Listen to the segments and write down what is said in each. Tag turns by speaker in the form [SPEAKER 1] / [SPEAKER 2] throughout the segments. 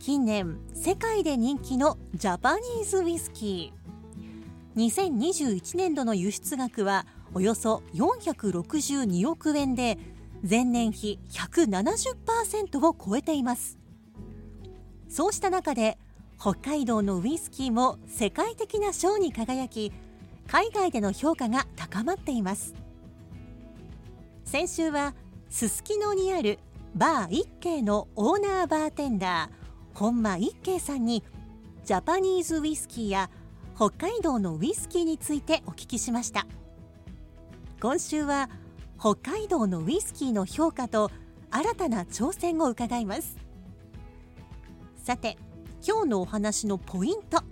[SPEAKER 1] 近年世界で人気のジャパニーズウイスキー。2021年度の輸出額はおよそ462億円で前年比170%を超えています。そうした中で北海道のウイスキーも世界的な賞に輝き海外での評価が高まっています。先週はすすきのにあるバー一景のオーナーバーテンダー本間一慶さんにジャパニーズウイスキーや北海道のウイスキーについてお聞きしました。今週は北海道のウイスキーの評価と新たな挑戦を伺います。さて今日のお話のポイント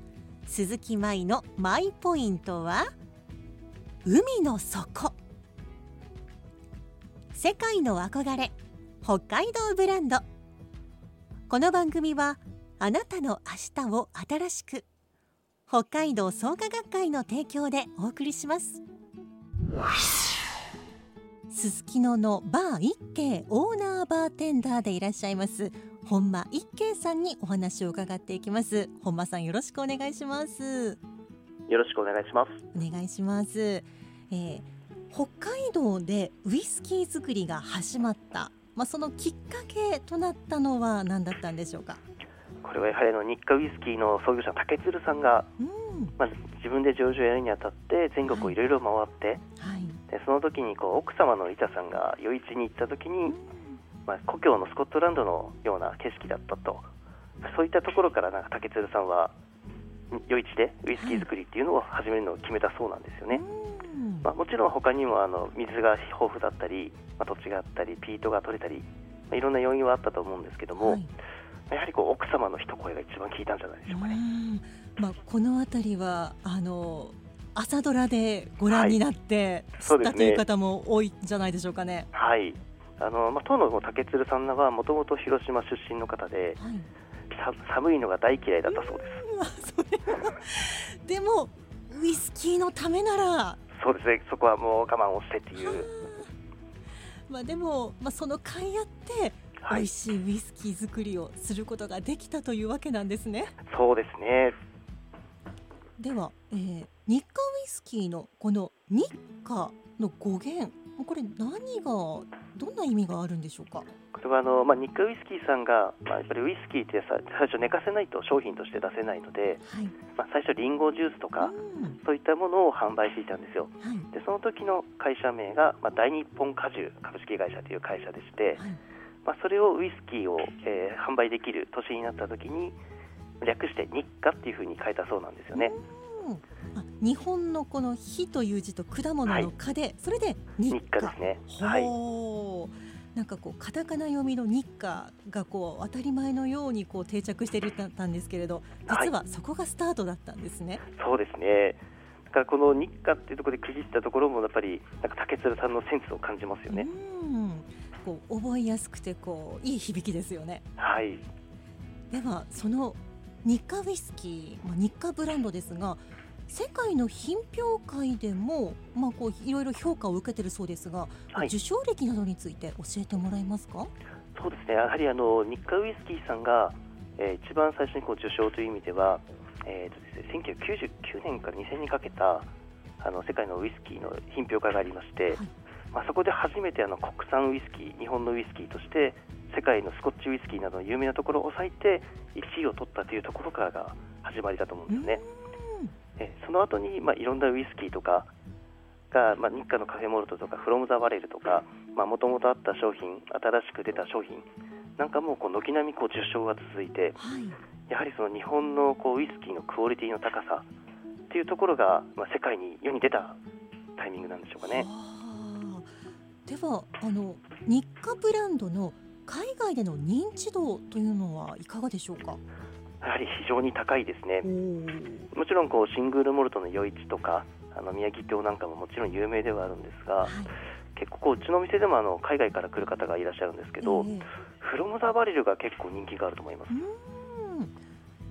[SPEAKER 1] 鈴木舞のマイポイントは海の底。世界の憧れ北海道ブランド。この番組はあなたの明日を新しく北海道創価学会の提供でお送りします。すすきののバー一景オーナーバーテンダーでいらっしゃいます。本間一慶さんにお話を伺っていきます。本間さんよろしくお願いします。
[SPEAKER 2] よろしくお願いします。
[SPEAKER 1] お願いします、えー北海道でウイスキー作りが始まったまあそのきっかけとなったのは何だったんでしょうか？
[SPEAKER 2] これはやはりあの日課ウイスキーの創業者竹鶴さんが、
[SPEAKER 1] うん。
[SPEAKER 2] まず自分で上場やるにあたって全国をいろいろ回って、
[SPEAKER 1] はい。
[SPEAKER 2] でその時にこう奥様のイタさんが余市に行った時に、まあ、故郷のスコットランドのような景色だったと。そういったところからなんか竹鶴さんは余市でウイスキー作りっていうのを始めるのを決めたそうなんですよね。
[SPEAKER 1] うん
[SPEAKER 2] まあ、もちろん他にもあの水が豊富だったり、まあ、土地があったりピートが取れたり、まあ、いろんな要因はあったと思うんですけども、
[SPEAKER 1] はい
[SPEAKER 2] やはりこう奥様の一声が一番効いたんじゃないでしょうかね。
[SPEAKER 1] うんまあ、この辺りはあの朝ドラでご覧になって知ったという方も多いんじゃないでしょうかね。
[SPEAKER 2] はいあのまあ、当の竹鶴さんはもともと広島出身の方で
[SPEAKER 1] はい、
[SPEAKER 2] さ寒いのが大嫌いだったそうです。
[SPEAKER 1] でもウイスキーのためなら。
[SPEAKER 2] そうですね。そこはもう我慢をしてっていう、
[SPEAKER 1] まあでも、まあ、その甲斐あって、
[SPEAKER 2] はい。
[SPEAKER 1] 美味しいウイスキー作りをすることができたというわけなんですね。
[SPEAKER 2] そうですね。
[SPEAKER 1] では、えー日課ウイスキーのこの日課の語源。これ何がどんな意味があるんでしょうか？
[SPEAKER 2] これはあの、まあ、日課ウイスキーさんが、まあ、やっぱりウイスキーってさ最初寝かせないと商品として出せないので、
[SPEAKER 1] はい。
[SPEAKER 2] まあ、最初リンゴジュースとか、
[SPEAKER 1] うん
[SPEAKER 2] そういったものを販売していたんですよ
[SPEAKER 1] はい。
[SPEAKER 2] でその時の会社名が、まあ、大日本果汁株式会社という会社でして、
[SPEAKER 1] はい。
[SPEAKER 2] まあ、それをウイスキーを、えー販売できる年になった時に略して日課っていうふうに変えたそうなんですよね。
[SPEAKER 1] うんあ日本のこの「火」という字と果物の「果で、それで日
[SPEAKER 2] 日課ですね。はい。
[SPEAKER 1] なんかこうカタカナ読みの日課がこう当たり前のようにこう定着していたんですけれど実はそこがスタートだったんですね。
[SPEAKER 2] そうですね。だからこの日課っていうところで区切ったところもやっぱりなんか竹鶴さんのセンスを感じますよね。
[SPEAKER 1] うんこう覚えやすくてこういい響きですよね。
[SPEAKER 2] はい。
[SPEAKER 1] ではその日課ウイスキー、まあ、日課ブランドですが世界の品評会でも、まあ、こういろいろ評価を受けてるそうですが、
[SPEAKER 2] はい
[SPEAKER 1] 受賞歴などについて教えてもらえますか？
[SPEAKER 2] そうですね。やはりあの日課ウイスキーさんが、えー一番最初にこう受賞という意味では、えーとですね、1999年から2000年にかけたあの世界のウイスキーの品評会がありまして、
[SPEAKER 1] はい
[SPEAKER 2] まあ、そこで初めてあの国産ウイスキー日本のウイスキーとして世界のスコッチウイスキーなどの有名なところを抑えて1位を取ったというところからが始まりだと思うんですよね。えその後にまあいろんなウイスキーとかが、まあ、日課のカフェモルトとかフロム・ザ・バレルとかもともとあった商品新しく出た商品なんかもこう軒並みこう受賞が続いて
[SPEAKER 1] はい
[SPEAKER 2] やはりその日本のこうウイスキーのクオリティの高さっていうところが、まあ、世界に世に出たタイミングなんでしょうかね。
[SPEAKER 1] ではあの日課ブランドの海外での認知度というのはいかがでしょうか？
[SPEAKER 2] やはり非常に高いですね。もちろんこうシングルモルトの余市とかあの宮城町なんかももちろん有名ではあるんですが
[SPEAKER 1] はい。
[SPEAKER 2] 結構こううちの店でもあの海外から来る方がいらっしゃるんですけど、
[SPEAKER 1] ええ。
[SPEAKER 2] フロム・ザ・バレルが結構人気があると思います。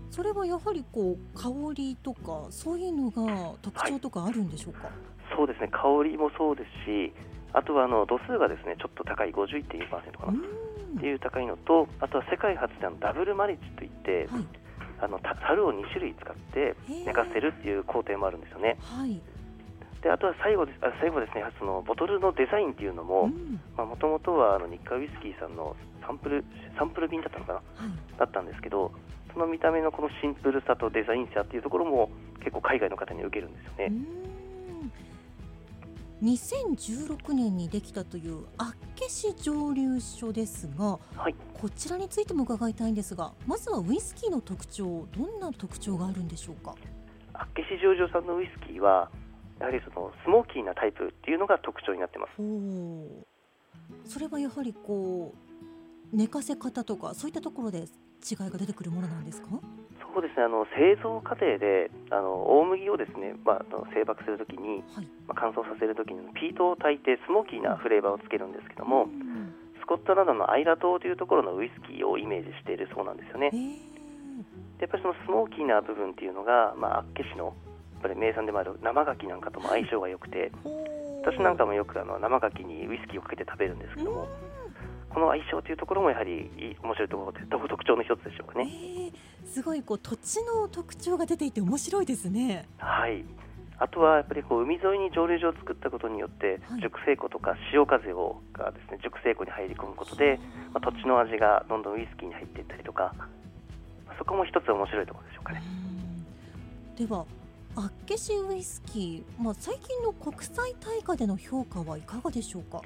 [SPEAKER 1] それはやはりこう香りとかそういうのが特徴とかあるんでしょうか？
[SPEAKER 2] そうですね。香りもそうですしあとはあの度数がですねちょっと高い51.2%か
[SPEAKER 1] う
[SPEAKER 2] な、っていう高いのとあとは世界初であのダブルマリッジといって
[SPEAKER 1] はい。
[SPEAKER 2] あのた樽を2種類使って寝かせるっていう工程もあるんですよね。
[SPEAKER 1] はい。
[SPEAKER 2] であとは最後ですあ最後ですねそのボトルのデザインっていうの
[SPEAKER 1] う
[SPEAKER 2] も
[SPEAKER 1] ん。
[SPEAKER 2] もともとはあの日課ウイスキーさんのサンプルサンプル瓶だったのかな
[SPEAKER 1] はい。
[SPEAKER 2] だったんですけどその見た目のこのシンプルさとデザインさっていうところも結構海外の方に受けるんですよね、
[SPEAKER 1] 2016年にできたという厚岸蒸留所ですが
[SPEAKER 2] はい。
[SPEAKER 1] こちらについても伺いたいんですがまずはウイスキーの特徴どんな特徴があるんでしょうか？
[SPEAKER 2] 厚岸上場さんのウイスキーはやはりそのスモーキーなタイプっていうのが特徴になってます。
[SPEAKER 1] それはやはりこう寝かせ方とかそういったところで違いが出てくるものなんですか？
[SPEAKER 2] そうですね。あの製造過程であの大麦をですね、まあ、製爆するときに、
[SPEAKER 1] はい。
[SPEAKER 2] まあ、乾燥させるときにピートを炊いてスモーキーなフレーバーをつけるんですけども、
[SPEAKER 1] うん
[SPEAKER 2] スコットランドのアイラ島というところのウイスキーをイメージしているそうなんですよね。
[SPEAKER 1] え。ー。
[SPEAKER 2] でやっぱりそのスモーキーな部分っていうのが、まあ、厚岸のやっぱり名産でもある生牡蠣なんかとも相性が良くて
[SPEAKER 1] ほー。
[SPEAKER 2] 私なんかもよくあの生牡蠣にウイスキーをかけて食べるんですけどもこの相性というところもやはりいい面白いところで特特徴の一つでしょうかね。
[SPEAKER 1] えーすごいこう土地の特徴が出ていて面白いですね。
[SPEAKER 2] はいあとはやっぱりこう海沿いに蒸留所を作ったことによって、
[SPEAKER 1] はい
[SPEAKER 2] 熟成庫とか潮風をがですね熟成庫に入り込むことで、まあ、土地の味がどんどんウイスキーに入っていったりとか、まあそこも一つ面白いところでしょうかね。
[SPEAKER 1] うんでは厚岸ウイスキー、まあ、最近の国際大会での評価はいかがでしょうか？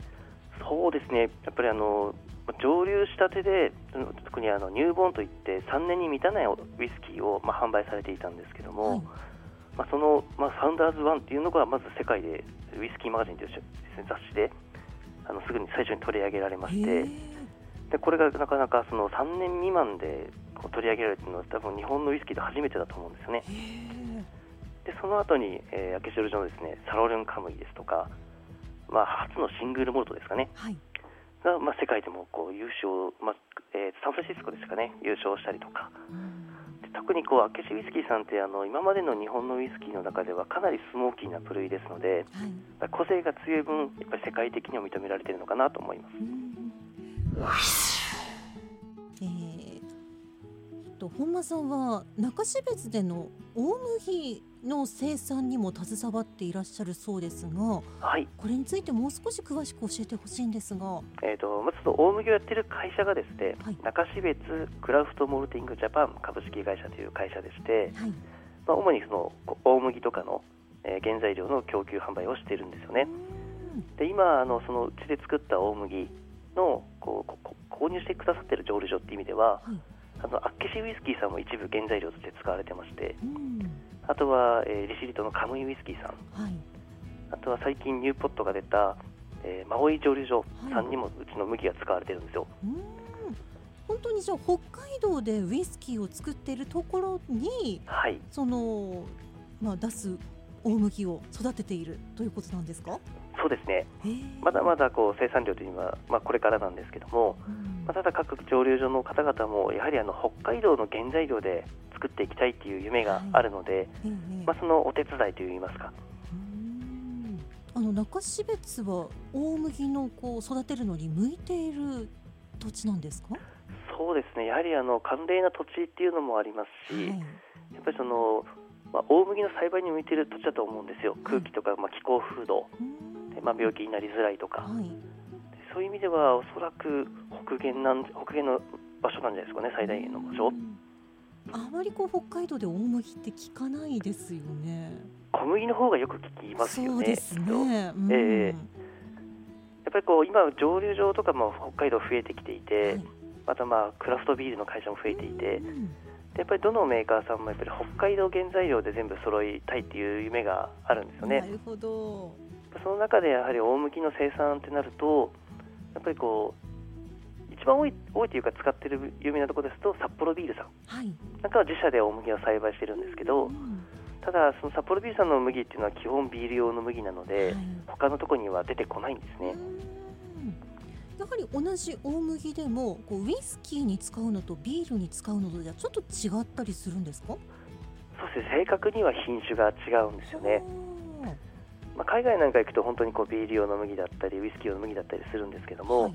[SPEAKER 2] そうですね、やっぱりあの蒸留したてで、うん特にあのニューボーンといって3年に満たないウイスキーをまあ販売されていたんですけども、
[SPEAKER 1] はい。
[SPEAKER 2] まあ、その、まあ、ファウンダーズワンっていうのがまず世界でウイスキーマガジンという雑誌であのすぐに最初に取り上げられまし
[SPEAKER 1] へ
[SPEAKER 2] て
[SPEAKER 1] ー
[SPEAKER 2] でこれがなかなかその3年未満でこう取り上げられているのは多分日本のウイスキーで初めてだと思うんですよね。でその後に、えー、アケショルジョのですねサロレンカムイですとか、まあ、初のシングルモルトですかね。
[SPEAKER 1] はい。
[SPEAKER 2] が、まあ、世界でもこう優勝、まあえーサンフランシスコですかね。優勝したりとか。
[SPEAKER 1] うん。
[SPEAKER 2] で特にこうアケシウイスキーさんってあの今までの日本のウイスキーの中ではかなりスモーキーな部類ですので
[SPEAKER 1] はい。
[SPEAKER 2] 個性が強い分やっぱり世界的にも認められているのかなと思います。
[SPEAKER 1] うん。えーと本間さんは中標津での大麦の生産にも携わっていらっしゃるそうですが
[SPEAKER 2] はい、
[SPEAKER 1] これについてもう少し詳しく教えてほしいんですが。
[SPEAKER 2] えー、とまず大麦をやってる会社がですね、
[SPEAKER 1] はい。
[SPEAKER 2] 中標津クラフトモルティングジャパン株式会社という会社でして、
[SPEAKER 1] はい。
[SPEAKER 2] まあ、主にそのこ大麦とかの、えー原材料の供給販売をしているんですよね。で今あのそのうちで作った大麦のこう購入してくださっている蒸留所っていう意味では
[SPEAKER 1] はい
[SPEAKER 2] あのアッケシウイスキーさんも一部原材料として使われてまして
[SPEAKER 1] うん。
[SPEAKER 2] あとは、えー利尻島のカムイウイスキーさん。
[SPEAKER 1] はい。
[SPEAKER 2] あとは最近ニューポットが出た、えーマオイ蒸留所さ
[SPEAKER 1] はい。
[SPEAKER 2] んにもうちの麦が使われてるんですよ。
[SPEAKER 1] うん。本当にじゃあ北海道でウイスキーを作っているところに
[SPEAKER 2] はい。
[SPEAKER 1] その、まあ、出す大麦を育てているということなんですか？
[SPEAKER 2] そうですね。まだまだこう生産量というのは、まあ、これからなんですけども、
[SPEAKER 1] うん。
[SPEAKER 2] まあ、ただ各蒸留所の方々もやはりあの北海道の原材料で作っていきたいっていう夢があるので、
[SPEAKER 1] ええ
[SPEAKER 2] まあ、そのお手伝いといいますか。
[SPEAKER 1] うん。あの中標津は大麦のこう育てるのに向いている土地なんですか、
[SPEAKER 2] そうですね。やはりあの寒冷な土地っていうのもありますし、
[SPEAKER 1] はい。
[SPEAKER 2] やっぱりその、まあ、大麦の栽培に向いている土地だと思うんですよ。空気とか、まあ、気候風土。
[SPEAKER 1] うん
[SPEAKER 2] で、まあ、病気になりづらいとか。
[SPEAKER 1] はい。
[SPEAKER 2] でそういう意味ではおそらく北限なん北限の場所なんじゃないですかね最大限の場所。
[SPEAKER 1] うん。あまりこう北海道で大麦って聞かないですよね。
[SPEAKER 2] 小麦の方がよく聞きますよね。
[SPEAKER 1] そうですね。うん。
[SPEAKER 2] ええやっぱりこう今蒸留所とかも北海道増えてきていて、
[SPEAKER 1] はい。
[SPEAKER 2] またまあクラフトビールの会社も増えていて。
[SPEAKER 1] うん。
[SPEAKER 2] でやっぱりどのメーカーさんもやっぱり北海道原材料で全部揃いたいっていう夢があるんですよね。
[SPEAKER 1] なるほど。
[SPEAKER 2] その中でやはり大麦の生産ってなるとやっぱりこう一番多い多いというか使ってる有名なところですと札幌ビールさん。
[SPEAKER 1] はい。
[SPEAKER 2] なんかは自社で大麦を栽培してるんですけど
[SPEAKER 1] うん。
[SPEAKER 2] ただその札幌ビールさんの麦っていうのは基本ビール用の麦なので、
[SPEAKER 1] はい。
[SPEAKER 2] 他のところには出てこないんですね。
[SPEAKER 1] うん。やはり同じ大麦でもこうウイスキーに使うのとビールに使うのとじゃちょっと違ったりするんですか？
[SPEAKER 2] そうですね。正確には品種が違うんですよね、
[SPEAKER 1] は
[SPEAKER 2] まあ、海外なんか行くと本当にこうビール用の麦だったりウイスキー用の麦だったりするんですけども、
[SPEAKER 1] はい。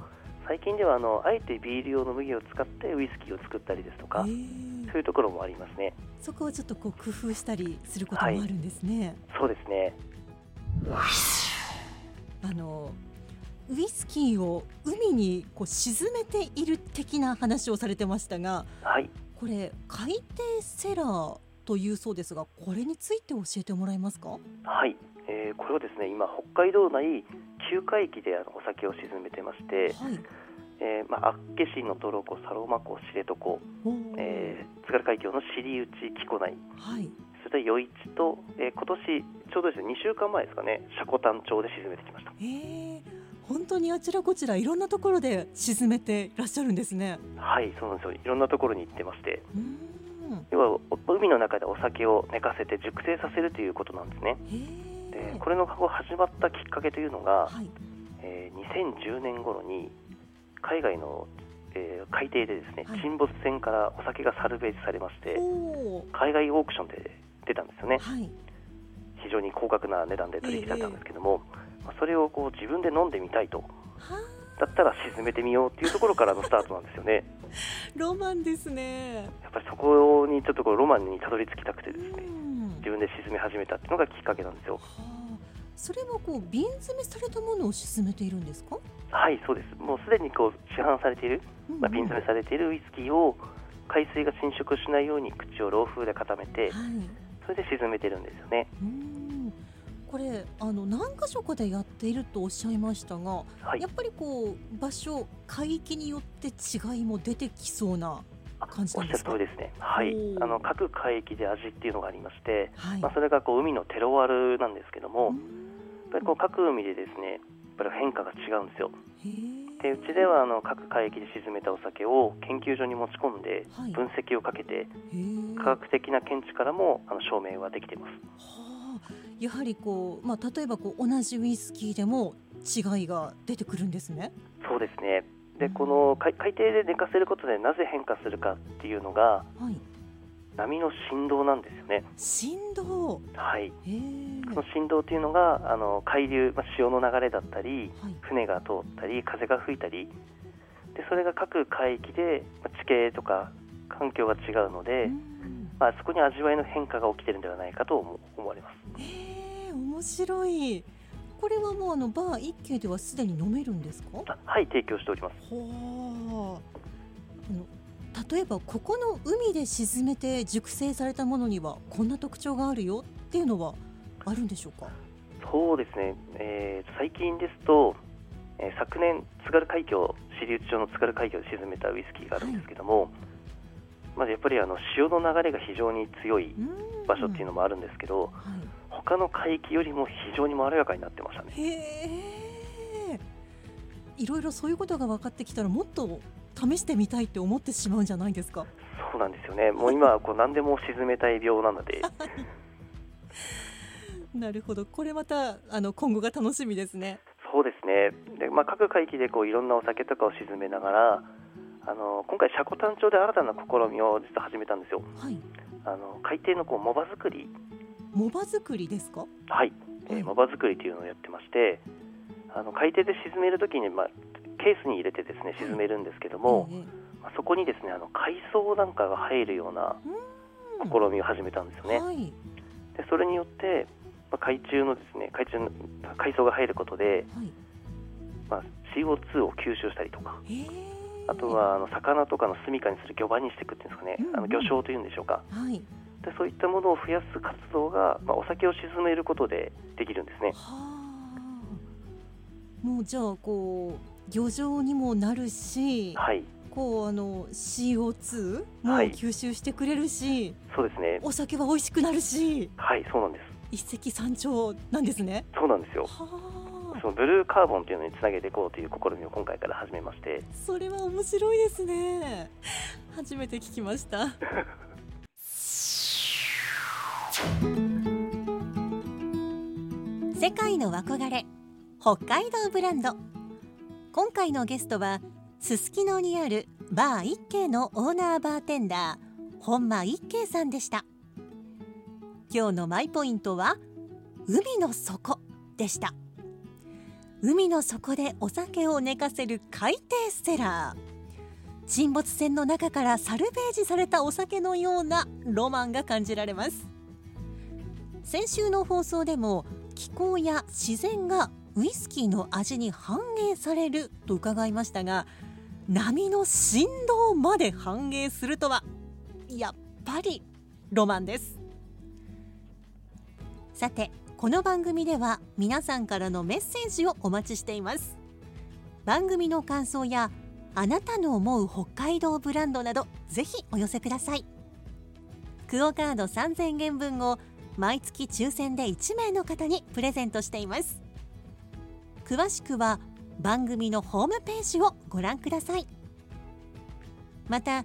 [SPEAKER 2] 最近ではあのあえてビール用の麦を使ってウイスキーを作ったりですとか、
[SPEAKER 1] へー
[SPEAKER 2] そういうところもありますね。
[SPEAKER 1] そこはちょっとこう工夫したりすることもあるんですね。
[SPEAKER 2] そうですね。
[SPEAKER 1] あのウイスキーを海にこう沈めている的な話をされてましたが
[SPEAKER 2] はい。
[SPEAKER 1] これ海底セラーというそうですがこれについて教えてもらえますか？
[SPEAKER 2] はい、えーこれはですね今北海道内9海域であのお酒を沈めてまして、
[SPEAKER 1] はい。
[SPEAKER 2] えーまあ、厚岸のトロ湖サロマ湖知床、えー津軽海峡の尻内木古内。
[SPEAKER 1] はい。
[SPEAKER 2] それで余市と、えー今年ちょうどですね2週間前ですかね積丹町で沈めてきました。
[SPEAKER 1] へえ本当にあちらこちらいろんなところで沈めていらっしゃるんですね。
[SPEAKER 2] はいそうなんですよ。いろんなところに行ってまして。要はお海の中でお酒を寝かせて熟成させるということなんですね。
[SPEAKER 1] へえ
[SPEAKER 2] でこれの始まったきっかけというのが、
[SPEAKER 1] はい。
[SPEAKER 2] えー2010年頃に海外の、えー海底でですね、
[SPEAKER 1] はい。
[SPEAKER 2] 沈没船からお酒がサルベージされまして海外オークションで出たんですよね。
[SPEAKER 1] はい。
[SPEAKER 2] 非常に高額な値段で取引されたんですけども、まあそれをこう自分で飲んでみたいと。
[SPEAKER 1] は
[SPEAKER 2] だったら沈めてみようっていうところからのスタートなんですよね。
[SPEAKER 1] あ ロマンですね。
[SPEAKER 2] やっぱりそこにちょっとこうロマンにたどり着きたくてですね
[SPEAKER 1] うん。
[SPEAKER 2] 自分で沈め始めたっていうのがきっかけなんですよ。
[SPEAKER 1] はあそれはこう瓶詰めされたものを沈めているんですか？
[SPEAKER 2] はいそうです。もうすでにこう市販されている、
[SPEAKER 1] うんうん。
[SPEAKER 2] まあ、瓶詰めされているウイスキーを海水が浸食しないように口を漏風で固めて
[SPEAKER 1] はい。
[SPEAKER 2] それで沈めてるんですよね。
[SPEAKER 1] うん。これあの何箇所かでやっているとおっしゃいましたが、
[SPEAKER 2] はい。
[SPEAKER 1] やっぱりこう場所海域によって違いも出てきそうな
[SPEAKER 2] あ
[SPEAKER 1] 感じ
[SPEAKER 2] おっしゃ
[SPEAKER 1] なんですか？
[SPEAKER 2] る通りですね。はい。あの各海域で味っていうのがありまして、
[SPEAKER 1] はい。
[SPEAKER 2] まあ、それがこう海のテロワールなんですけども、
[SPEAKER 1] う
[SPEAKER 2] ぱりこう各海でですねやっぱり変化が違うんですよ。
[SPEAKER 1] へ
[SPEAKER 2] でうちではあの各海域で沈めたお酒を研究所に持ち込んで
[SPEAKER 1] はい。
[SPEAKER 2] 分析をかけて。科学的な見地からもあの証明はできています。
[SPEAKER 1] はあ、やはりこうまあ例えばこう同じウイスキーでも違いが出てくるんですね。
[SPEAKER 2] そうですね。でこの海海底で寝かせることでなぜ変化するかっていうのが
[SPEAKER 1] はい。
[SPEAKER 2] 波の振動なんですよね
[SPEAKER 1] 振動。
[SPEAKER 2] はい
[SPEAKER 1] へえ。
[SPEAKER 2] その振動っていうのがあの海流、まあ、潮の流れだったり
[SPEAKER 1] はい。
[SPEAKER 2] 船が通ったり風が吹いたりでそれが各海域でまあ地形とか環境が違うので、
[SPEAKER 1] うん
[SPEAKER 2] まあ、そこに味わいの変化が起きてるんではないかと思思われます
[SPEAKER 1] へえ面白い。これはもうあのバー一軒ではすでに飲めるんですか？
[SPEAKER 2] あはい提供しております
[SPEAKER 1] はあ。例えばここの海で沈めて熟成されたものにはこんな特徴があるよっていうのはあるんでしょうか？
[SPEAKER 2] そうですね、えー最近ですと、えー昨年津軽海峡支流町の津軽海峡で沈めたウイスキーがあるんですけども、まずやっぱりあの潮の流れが非常に強い
[SPEAKER 1] うん。
[SPEAKER 2] 場所っていうのもあるんですけど、
[SPEAKER 1] は
[SPEAKER 2] 他の海域よりも非常にまろやかになってましたね。
[SPEAKER 1] いろいろそういうことが分かってきたらもっと試してみたいって思ってしまうんじゃないですか？
[SPEAKER 2] そうなんですよねもう今はこう何でも沈めたい病なので
[SPEAKER 1] なるほど。これまたあの今後が楽しみですね。
[SPEAKER 2] そうですねで、まあ、各海域でこういろんなお酒とかを沈めながらあの今回積丹町で新たな試みを実は始めたんですよ
[SPEAKER 1] はい。
[SPEAKER 2] あの海底のこうモバ作り
[SPEAKER 1] モバ作りですか？
[SPEAKER 2] はい、え
[SPEAKER 1] はい
[SPEAKER 2] ー、モバ作りというのをやってましてあの海底で沈めるときに、まあ、ケースに入れてですね沈めるんですけども、
[SPEAKER 1] ええ。
[SPEAKER 2] まあ、そこにですねあの海藻なんかが入るような
[SPEAKER 1] うん。
[SPEAKER 2] 試みを始めたんですよね。
[SPEAKER 1] はい。
[SPEAKER 2] でそれによって、まあ、海中のですね海中の海藻が入ることで、
[SPEAKER 1] はい。
[SPEAKER 2] まあ、CO2 を吸収したりとかあとはあの魚とかの住処にする魚場にしていくっていうんですかね、
[SPEAKER 1] うんうん。
[SPEAKER 2] あの魚礁というんでしょうか。
[SPEAKER 1] はい。
[SPEAKER 2] でそういったものを増やす活動が、まあ、お酒を沈めることでできるんですね。
[SPEAKER 1] はあ。もうじゃあこう漁場にもなるし
[SPEAKER 2] はい。
[SPEAKER 1] こうあの CO2 も
[SPEAKER 2] はい。
[SPEAKER 1] 吸収してくれるし、
[SPEAKER 2] そうですね。
[SPEAKER 1] お酒は美味しくなるし。
[SPEAKER 2] はいそうなんです。
[SPEAKER 1] 一石三鳥なんですね。
[SPEAKER 2] そうなんですよ。
[SPEAKER 1] はあ。
[SPEAKER 2] そのブルーカーボンっていうのにつなげていこうという試みを今回から始めまして。
[SPEAKER 1] それは面白いですね。初めて聞きました。世界の憧れ北海道ブランド今回のゲストはすすきのにあるバー一景のオーナーバーテンダー本間一景さんでした。今日のマイポイントは海の底でした。海の底でお酒を寝かせる海底ステラー。沈没船の中からサルベージされたお酒のようなロマンが感じられます。先週の放送でも気候や自然がウイスキーの味に反映されると伺いましたが波の振動まで反映するとはやっぱりロマンです。さてこの番組では皆さんからのメッセージをお待ちしています。番組の感想やあなたの思う北海道ブランドなどぜひお寄せください。クオカード3000円分を毎月抽選で1名の方にプレゼントしています。詳しくは番組のホームページをご覧ください。また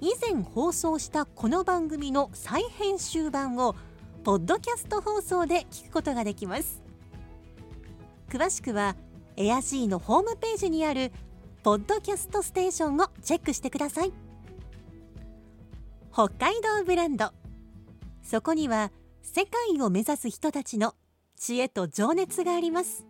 [SPEAKER 1] 以前放送したこの番組の再編集版をポッドキャスト放送で聞くことができます。詳しくはエアジーのホームページにあるポッドキャストステーションをチェックしてください。北海道ブランド。そこには世界を目指す人たちの知恵と情熱があります。